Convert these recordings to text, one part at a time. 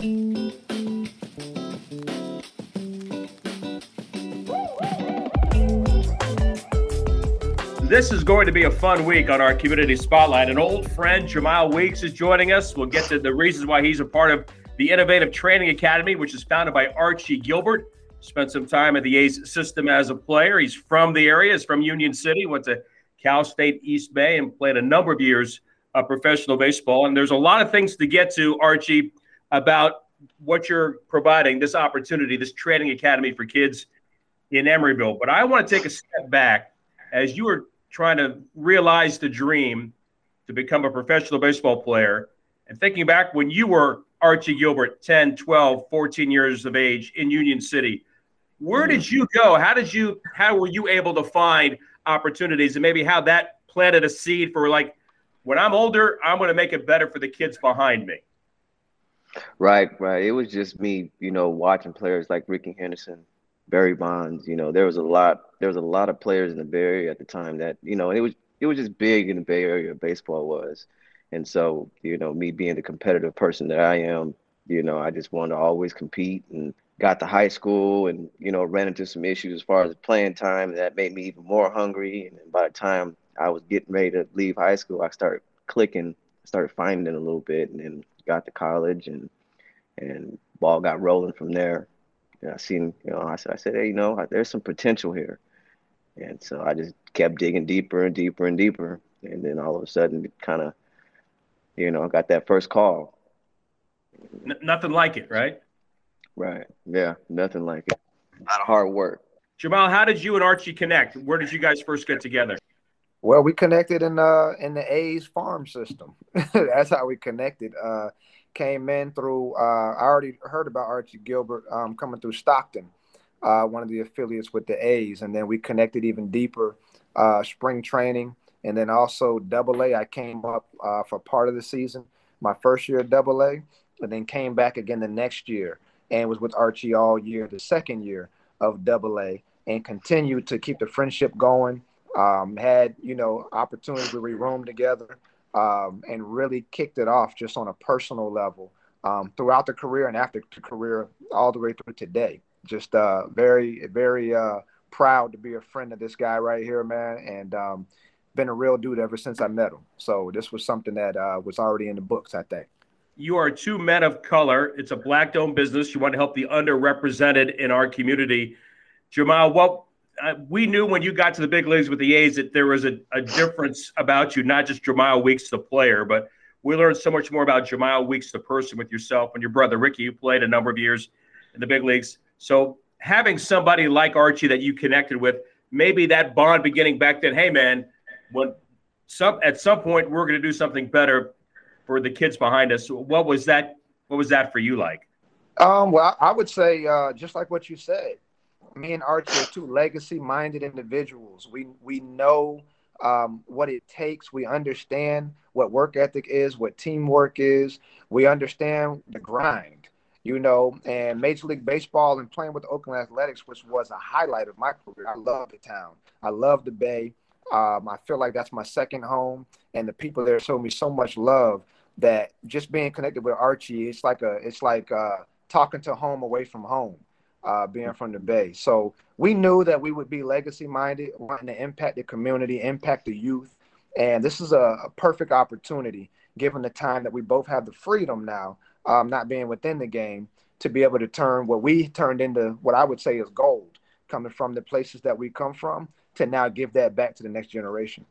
This is going to be a fun week on our community spotlight. An old friend, Jemile Weeks, is joining us. We'll get to the reasons why he's a part of the Innovative Training Academy, which is founded by Archie Gilbert. Spent some time at the A's system as a player. He's from the area, he's from Union City, went to Cal State East Bay, and played a number of years of professional baseball. And there's a lot of things to get to, Archie, about what you're providing this opportunity, this training academy for kids in Emeryville. But I want to take a step back as you were trying to realize the dream to become a professional baseball player and thinking back when you were Archie Gilbert, 10, 12, 14 years of age in Union City, where did you go? How did you, how were you able to find opportunities and maybe how that planted a seed for like, when I'm older, I'm going to make it better for the kids behind me? Right, right. It was just me, you know, watching players like Rickey Henderson, Barry Bonds. You know, there was a lot. There was a lot of players in the Bay Area at the time that you know, it was it was just big in the Bay Area. Baseball was, and so you know, me being the competitive person that I am, you know, I just wanted to always compete and got to high school and you know ran into some issues as far as playing time and that made me even more hungry. And by the time I was getting ready to leave high school, I started clicking, started finding a little bit, and then got to college and and ball got rolling from there. And I seen, you know, I said, I said, hey, you know, there's some potential here. And so I just kept digging deeper and deeper and deeper. And then all of a sudden, it kind of, you know, I got that first call. N- nothing like it, right? Right. Yeah. Nothing like it. A lot of hard work. Jamal, how did you and Archie connect? Where did you guys first get together? Well, we connected in uh in the A's farm system. That's how we connected. Uh, came in through. Uh, I already heard about Archie Gilbert um, coming through Stockton, uh, one of the affiliates with the A's, and then we connected even deeper. Uh, spring training, and then also Double A. I came up uh, for part of the season, my first year at Double A, and then came back again the next year, and was with Archie all year, the second year of Double A, and continued to keep the friendship going um, had you know opportunities where we roomed together um, and really kicked it off just on a personal level um, throughout the career and after the career all the way through today. Just uh, very very uh, proud to be a friend of this guy right here, man, and um, been a real dude ever since I met him. So this was something that uh, was already in the books, I think. You are two men of color. It's a black-owned business. You want to help the underrepresented in our community. Jamal, what uh, we knew when you got to the big leagues with the A's that there was a, a difference about you, not just Jemile Weeks, the player, but we learned so much more about Jemile Weeks, the person, with yourself and your brother Rickie, who played a number of years in the big leagues. So having somebody like Archie that you connected with, maybe that bond beginning back then. Hey, man, when some at some point we're going to do something better for the kids behind us. What was that? What was that for you like? Um, well, I would say uh, just like what you said me and Archie are two legacy-minded individuals. We we know um, what it takes. We understand what work ethic is, what teamwork is. We understand the grind, you know. And Major League Baseball and playing with the Oakland Athletics, which was a highlight of my career. I love the town. I love the Bay. Um, I feel like that's my second home, and the people there show me so much love that just being connected with Archie, it's like a, it's like uh, talking to home away from home uh, being from the Bay. So we knew that we would be legacy minded, wanting to impact the community, impact the youth. And this is a, a, perfect opportunity, given the time that we both have the freedom now um, not being within the game, to be able to turn what we turned into what I would say is gold, coming from the places that we come from, to now give that back to the next generation.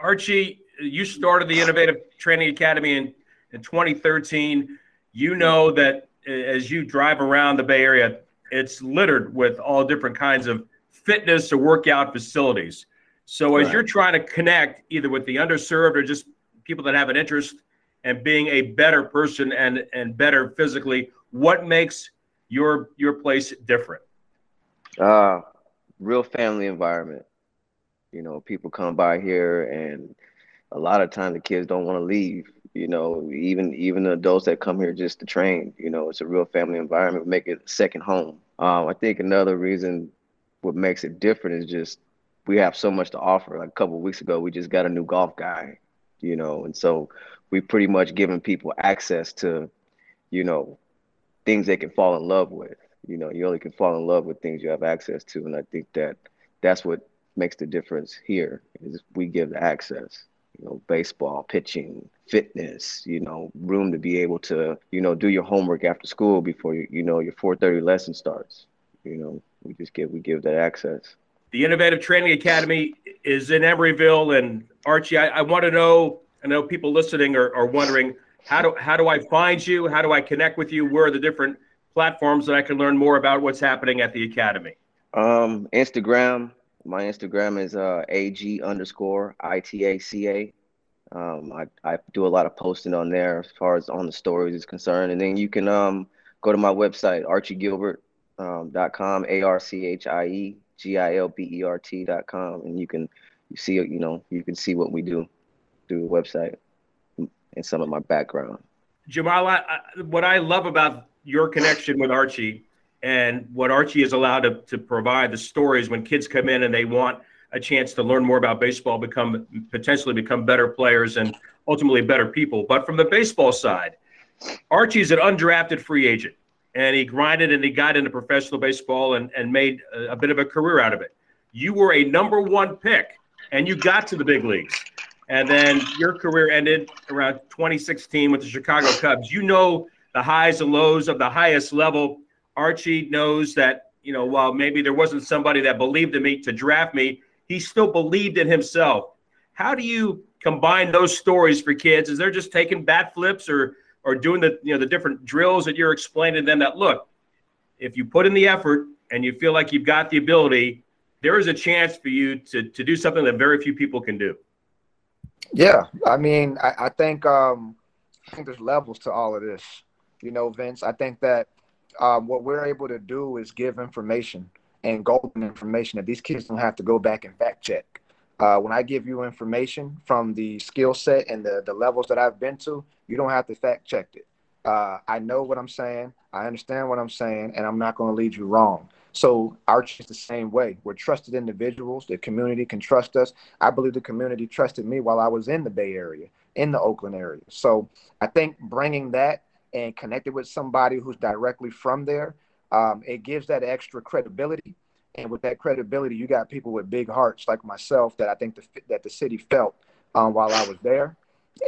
Archie, you started the Innovative Training Academy in, in 2013. You know that as you drive around the Bay Area, it's littered with all different kinds of fitness or workout facilities. So as right. you're trying to connect either with the underserved or just people that have an interest in being a better person and and better physically, what makes your your place different? Uh real family environment. You know, people come by here and a lot of times the kids don't want to leave. You know, even even the adults that come here just to train. You know, it's a real family environment. Make it second home. Um, I think another reason what makes it different is just we have so much to offer. Like a couple weeks ago, we just got a new golf guy, you know, and so we pretty much given people access to, you know, things they can fall in love with. You know, you only can fall in love with things you have access to, and I think that that's what makes the difference here is we give the access. You know, baseball, pitching, fitness. You know, room to be able to, you know, do your homework after school before you, you know, your 4:30 lesson starts. You know, we just give we give that access. The Innovative Training Academy is in Emeryville, and Archie, I, I want to know. I know people listening are, are wondering how do how do I find you? How do I connect with you? Where are the different platforms that I can learn more about what's happening at the academy? Um, Instagram. My Instagram is uh, ag underscore itaca. Um, I, I do a lot of posting on there as far as on the stories is concerned, and then you can um, go to my website archiegilbert.com, um, dot com, and you can you see you know you can see what we do through the website and some of my background. Jamal, I, what I love about your connection with Archie and what Archie is allowed to, to provide the stories when kids come in and they want a chance to learn more about baseball, become potentially become better players and ultimately better people. But from the baseball side, Archie's an undrafted free agent and he grinded and he got into professional baseball and, and made a, a bit of a career out of it. You were a number one pick and you got to the big leagues. And then your career ended around 2016 with the Chicago Cubs. You know the highs and lows of the highest level. Archie knows that, you know, while maybe there wasn't somebody that believed in me to draft me, he still believed in himself. How do you combine those stories for kids? Is they're just taking bat flips or or doing the you know the different drills that you're explaining to them that look, if you put in the effort and you feel like you've got the ability, there is a chance for you to to do something that very few people can do. Yeah, I mean, I, I think um, I think there's levels to all of this. You know, Vince, I think that um, what we're able to do is give information and golden information that these kids don't have to go back and fact check. Uh, when I give you information from the skill set and the, the levels that I've been to, you don't have to fact check it. Uh, I know what I'm saying. I understand what I'm saying, and I'm not going to lead you wrong. So Arch is the same way. We're trusted individuals. The community can trust us. I believe the community trusted me while I was in the Bay Area, in the Oakland area. So I think bringing that and connected with somebody who's directly from there, um, it gives that extra credibility. And with that credibility, you got people with big hearts like myself that I think the, that the city felt um, while I was there.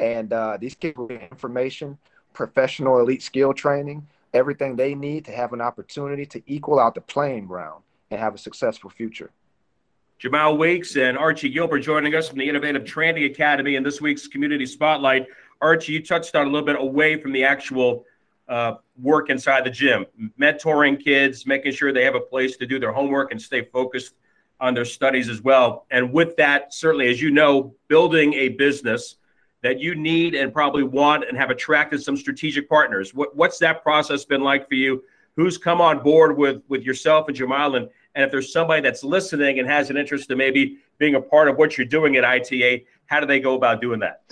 And uh, these people get information, professional elite skill training, everything they need to have an opportunity to equal out the playing ground and have a successful future. Jamal Weeks and Archie Gilbert joining us from the Innovative Training Academy in this week's Community Spotlight. Archie, you touched on a little bit away from the actual uh, work inside the gym, mentoring kids, making sure they have a place to do their homework and stay focused on their studies as well. And with that, certainly, as you know, building a business that you need and probably want and have attracted some strategic partners. What, what's that process been like for you? Who's come on board with with yourself and Jamal? And, and if there's somebody that's listening and has an interest in maybe being a part of what you're doing at ITA, how do they go about doing that?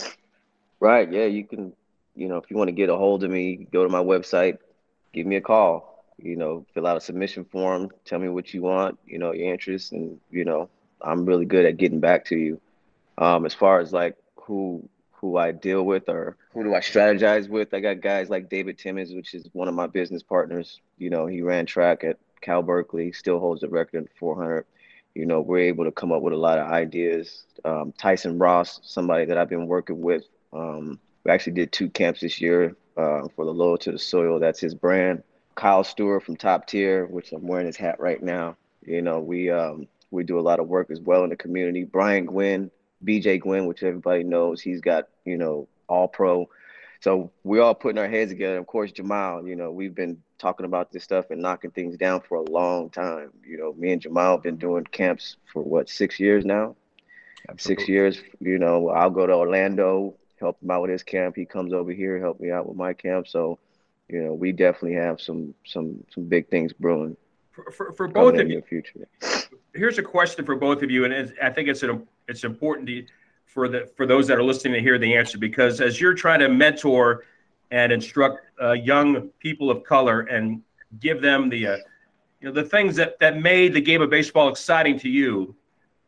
Right. Yeah, you can. You know, if you want to get a hold of me, go to my website, give me a call. You know, fill out a submission form, tell me what you want. You know, your interest, and you know, I'm really good at getting back to you. Um, as far as like who who I deal with or who do I strategize with. I got guys like David Timmons, which is one of my business partners. You know, he ran track at Cal Berkeley, still holds the record in 400. You know, we're able to come up with a lot of ideas. Um, Tyson Ross, somebody that I've been working with um, we actually did two camps this year uh, for the Loyal to the Soil. That's his brand. Kyle Stewart from Top Tier, which I'm wearing his hat right now. You know, we um, we do a lot of work as well in the community. Brian Gwynn, BJ Gwynn, which everybody knows, he's got you know all pro. So we're all putting our heads together. Of course, Jamal, you know, we've been talking about this stuff and knocking things down for a long time. You know, me and Jamal have been doing camps for what six years now. Absolutely. Six years. You know, I'll go to Orlando, help him out with his camp. He comes over here, help me out with my camp. So, you know, we definitely have some some some big things brewing for, for, for both of you. Future. Here's a question for both of you, and I think it's an, it's important to, for the for those that are listening to hear the answer because as you're trying to mentor and instruct uh, young people of color and give them the uh, you know the things that that made the game of baseball exciting to you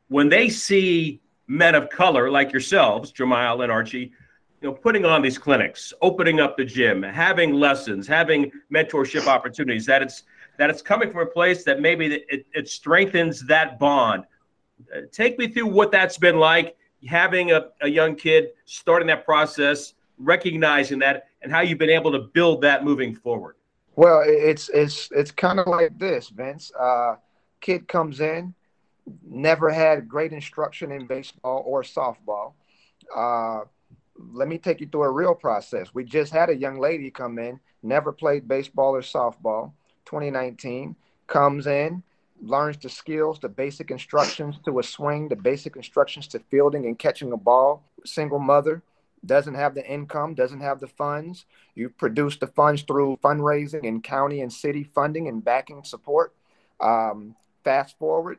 when they see men of color like yourselves Jamal and Archie you know putting on these clinics opening up the gym having lessons having mentorship opportunities that it's that it's coming from a place that maybe it, it strengthens that bond uh, take me through what that's been like having a, a young kid starting that process recognizing that and how you've been able to build that moving forward. Well, it's it's it's kind of like this, Vince. Uh, kid comes in, never had great instruction in baseball or softball. Uh, let me take you through a real process. We just had a young lady come in, never played baseball or softball. 2019 comes in, learns the skills, the basic instructions to a swing, the basic instructions to fielding and catching a ball. Single mother, doesn't have the income, doesn't have the funds. You produce the funds through fundraising and county and city funding and backing support. Um, fast forward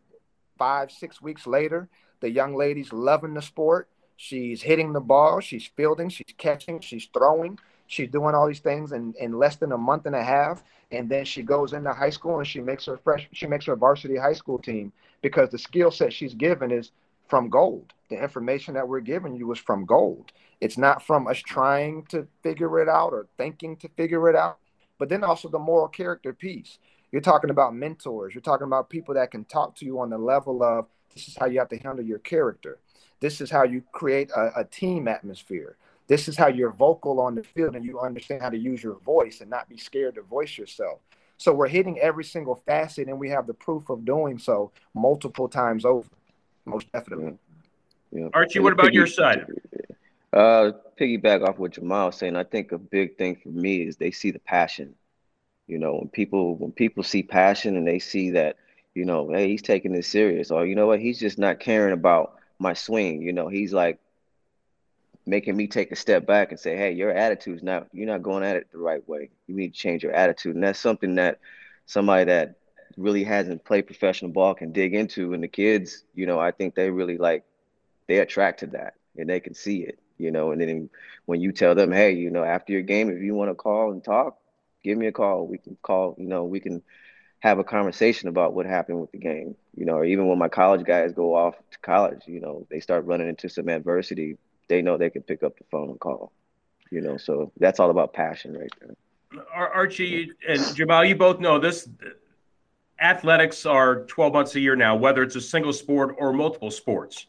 five, six weeks later, the young lady's loving the sport. She's hitting the ball, she's fielding, she's catching, she's throwing, she's doing all these things in, in less than a month and a half. And then she goes into high school and she makes her fresh, she makes her varsity high school team because the skill set she's given is from gold. The information that we're giving you is from gold. It's not from us trying to figure it out or thinking to figure it out, but then also the moral character piece. You're talking about mentors. You're talking about people that can talk to you on the level of this is how you have to handle your character. This is how you create a, a team atmosphere. This is how you're vocal on the field and you understand how to use your voice and not be scared to voice yourself. So we're hitting every single facet and we have the proof of doing so multiple times over. Most definitely. Yeah. Archie, what about your side? Uh, piggyback off what Jamal was saying, I think a big thing for me is they see the passion. You know, when people when people see passion and they see that, you know, hey, he's taking this serious, or you know what, he's just not caring about my swing. You know, he's like making me take a step back and say, hey, your attitude's not you're not going at it the right way. You need to change your attitude, and that's something that somebody that really hasn't played professional ball can dig into. And the kids, you know, I think they really like they attract to that and they can see it you know. And then when you tell them, hey, you know, after your game, if you want to call and talk, give me a call. We can call, you know, we can have a conversation about what happened with the game, you know, or even when my college guys go off to college, you know, they start running into some adversity, they know they can pick up the phone and call, you know. So that's all about passion right there. Archie and Jamal, you both know this. Athletics are 12 months a year now, whether it's a single sport or multiple sports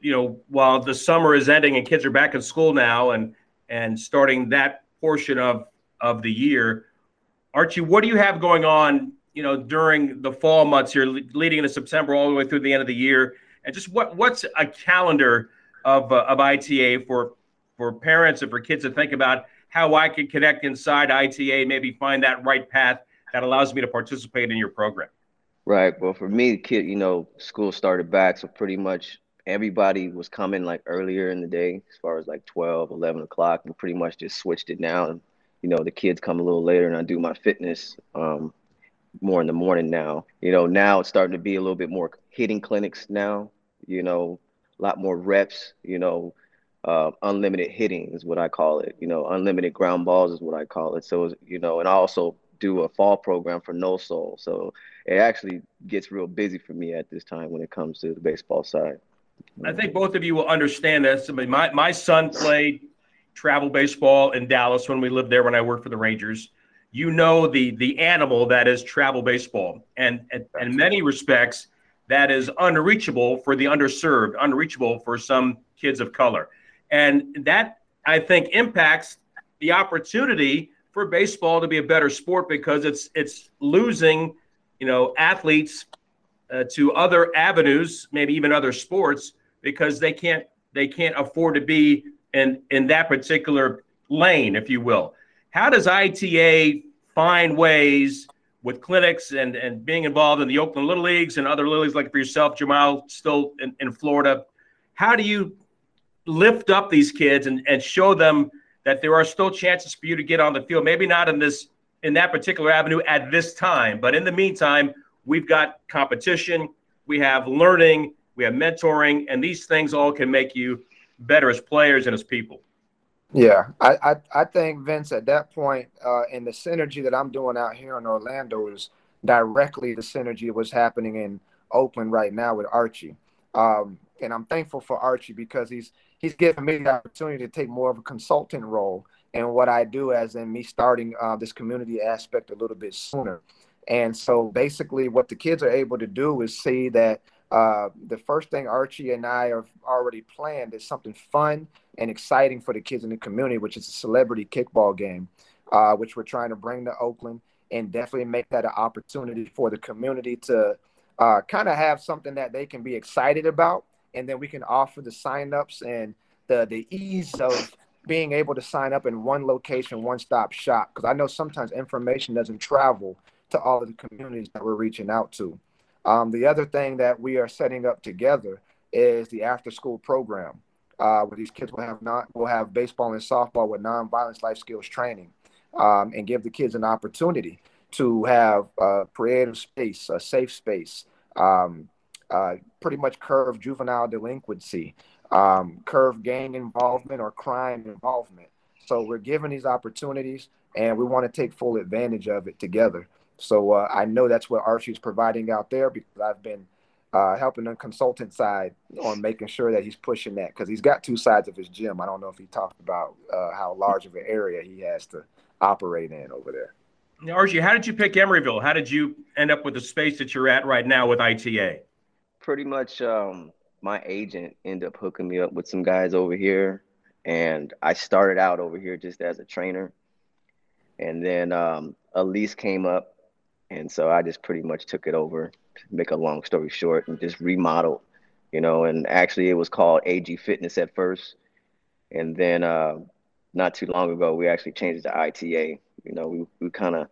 you know, while the summer is ending and kids are back in school now and and starting that portion of of the year, Archie, what do you have going on? You know, during the fall months here, leading into September all the way through the end of the year, and just what what's a calendar of uh, of ITA for for parents and for kids to think about how I can connect inside ITA, maybe find that right path that allows me to participate in your program. Right. Well, for me, kid, you know, school started back, so pretty much everybody was coming like earlier in the day as far as like 12 11 o'clock and pretty much just switched it now and you know the kids come a little later and i do my fitness um, more in the morning now you know now it's starting to be a little bit more hitting clinics now you know a lot more reps you know uh, unlimited hitting is what i call it you know unlimited ground balls is what i call it so you know and i also do a fall program for no soul so it actually gets real busy for me at this time when it comes to the baseball side I think both of you will understand this. I mean, my, my son played travel baseball in Dallas when we lived there when I worked for the Rangers. You know the the animal that is travel baseball, and, and in many respects, that is unreachable for the underserved, unreachable for some kids of color, and that I think impacts the opportunity for baseball to be a better sport because it's it's losing, you know, athletes uh, to other avenues, maybe even other sports, because they can't they can't afford to be in in that particular lane, if you will. How does ITA find ways with clinics and and being involved in the Oakland Little Leagues and other Little Leagues like for yourself, Jamal, still in, in Florida? How do you lift up these kids and, and show them that there are still chances for you to get on the field? Maybe not in this in that particular avenue at this time, but in the meantime, we've got competition, we have learning, we have mentoring, and these things all can make you better as players and as people. Yeah, I, I, I think Vince at that point, uh, and the synergy that I'm doing out here in Orlando is directly the synergy was happening in Oakland right now with Archie. Um, and I'm thankful for Archie because he's he's given me the opportunity to take more of a consultant role in what I do, as in me starting uh, this community aspect a little bit sooner. And so basically, what the kids are able to do is see that uh, the first thing Archie and I have already planned is something fun and exciting for the kids in the community, which is a celebrity kickball game, uh, which we're trying to bring to Oakland and definitely make that an opportunity for the community to uh, kind of have something that they can be excited about. And then we can offer the signups and the, the ease of being able to sign up in one location, one stop shop. Because I know sometimes information doesn't travel to all of the communities that we're reaching out to. Um, the other thing that we are setting up together is the after school program, uh, where these kids will have not will have baseball and softball with nonviolence life skills training, um, and give the kids an opportunity to have a creative space, a safe space, um, uh, pretty much curve juvenile delinquency, um, curve gang involvement or crime involvement. So we're given these opportunities, and we want to take full advantage of it together. So uh, I know that's what Archie's providing out there because I've been uh, helping the consultant side on making sure that he's pushing that because he's got two sides of his gym. I don't know if he talked about uh, how large of an area he has to operate in over there. Now, Archie, how did you pick Emeryville? How did you end up with the space that you're at right now with ITA? Pretty much, um, my agent ended up hooking me up with some guys over here, and I started out over here just as a trainer, and then um, lease came up and so I just pretty much took it over, to make a long story short, and just remodeled, you know. And actually, it was called AG Fitness at first, and then uh, not too long ago, we actually changed it to ITA. You know, we we kind of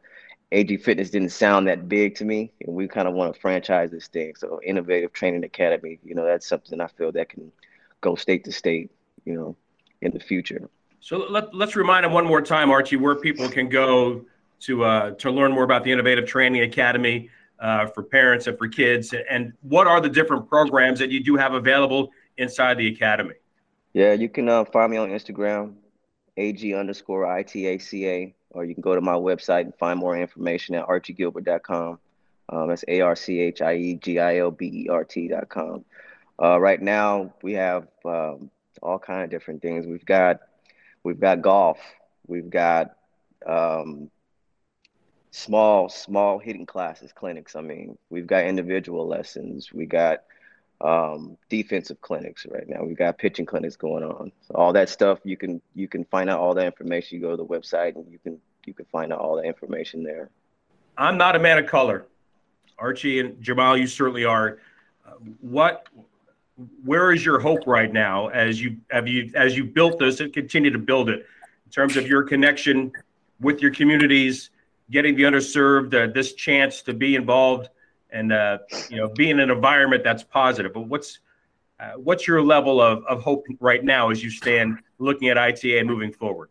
AG Fitness didn't sound that big to me, and we kind of want to franchise this thing. So, Innovative Training Academy, you know, that's something I feel that can go state to state, you know, in the future. So let, let's remind them one more time, Archie, where people can go to uh, to learn more about the Innovative Training Academy uh, for parents and for kids, and what are the different programs that you do have available inside the academy? Yeah, you can uh, find me on Instagram, ag underscore itaca, or you can go to my website and find more information at archiegilbert.com. Um, that's a r c h i e g i l b e r t.com. Uh, right now, we have um, all kind of different things. We've got we've got golf. We've got um, small, small hitting classes, clinics. I mean, we've got individual lessons. We got um, defensive clinics right now. We've got pitching clinics going on. So all that stuff you can you can find out all that information. You go to the website and you can you can find out all the information there. I'm not a man of color. Archie and Jamal, you certainly are. What where is your hope right now as you have you as you built this and continue to build it in terms of your connection with your communities getting the underserved uh, this chance to be involved and uh, you know be in an environment that's positive. But what's uh, what's your level of, of hope right now as you stand looking at ITA moving forward?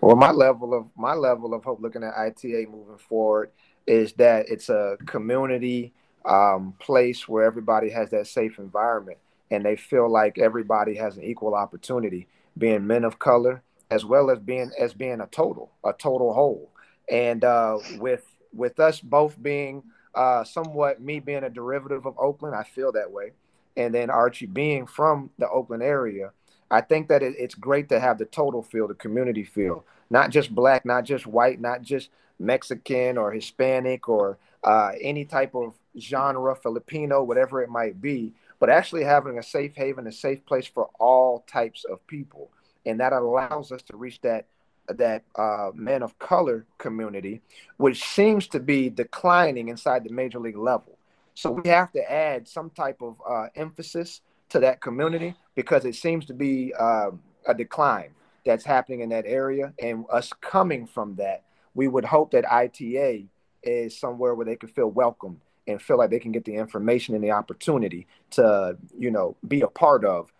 Well, my level of my level of hope looking at ITA moving forward is that it's a community um, place where everybody has that safe environment and they feel like everybody has an equal opportunity, being men of color, as well as being as being a total, a total whole. And uh, with with us both being uh, somewhat me being a derivative of Oakland, I feel that way, and then Archie being from the Oakland area, I think that it, it's great to have the total feel, the community feel, not just black, not just white, not just Mexican or Hispanic or uh, any type of genre, Filipino, whatever it might be, but actually having a safe haven, a safe place for all types of people, and that allows us to reach that that uh, men of color community, which seems to be declining inside the major league level. So we have to add some type of uh, emphasis to that community because it seems to be uh, a decline that's happening in that area. And us coming from that, we would hope that ITA is somewhere where they can feel welcome and feel like they can get the information and the opportunity to, you know, be a part of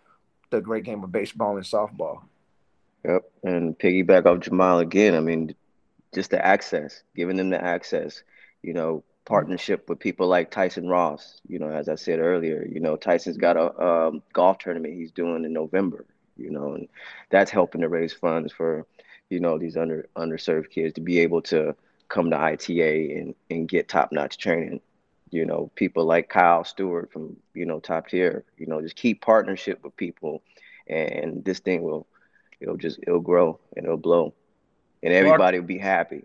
the great game of baseball and softball. Yep. And piggyback off Jamal again, I mean, just the access, giving them the access, you know, partnership with people like Tyson Ross. You know, as I said earlier, you know, Tyson's got a um, golf tournament he's doing in November. You know, and that's helping to raise funds for, you know, these under underserved kids to be able to come to ITA and and get top notch training. You know, people like Kyle Stewart from you know top tier. You know, just keep partnership with people, and this thing will it'll just it'll grow and it'll blow, and everybody will be happy.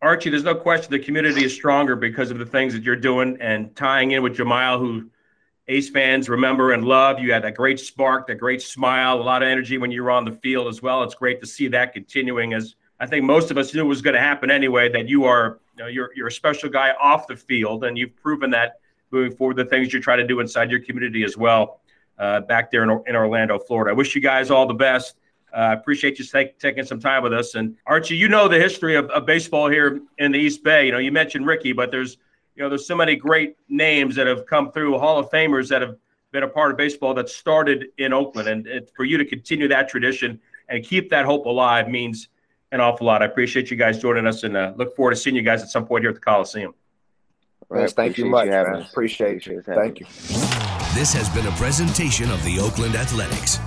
Archie, there's no question the community is stronger because of the things that you're doing and tying in with Jamal, who A's fans remember and love. You had that great spark, that great smile, a lot of energy when you were on the field as well. It's great to see that continuing as I think most of us knew was going to happen anyway, that you are you know, you're, you're a special guy off the field, and you've proven that moving forward, the things you're trying to do inside your community as well uh, back there in, in Orlando, Florida. I wish you guys all the best. I uh, appreciate you take, taking some time with us. And Archie, you know the history of, of, baseball here in the East Bay. You know, you mentioned Rickey, but there's you know there's so many great names that have come through, Hall of Famers that have been a part of baseball that started in Oakland, and it, for you to continue that tradition and keep that hope alive means an awful lot. I appreciate you guys joining us, and uh, look forward to seeing you guys at some point here at the Coliseum. Right, thank you much, you man. Appreciate, appreciate you. Thank you. This has been a presentation of the Oakland Athletics.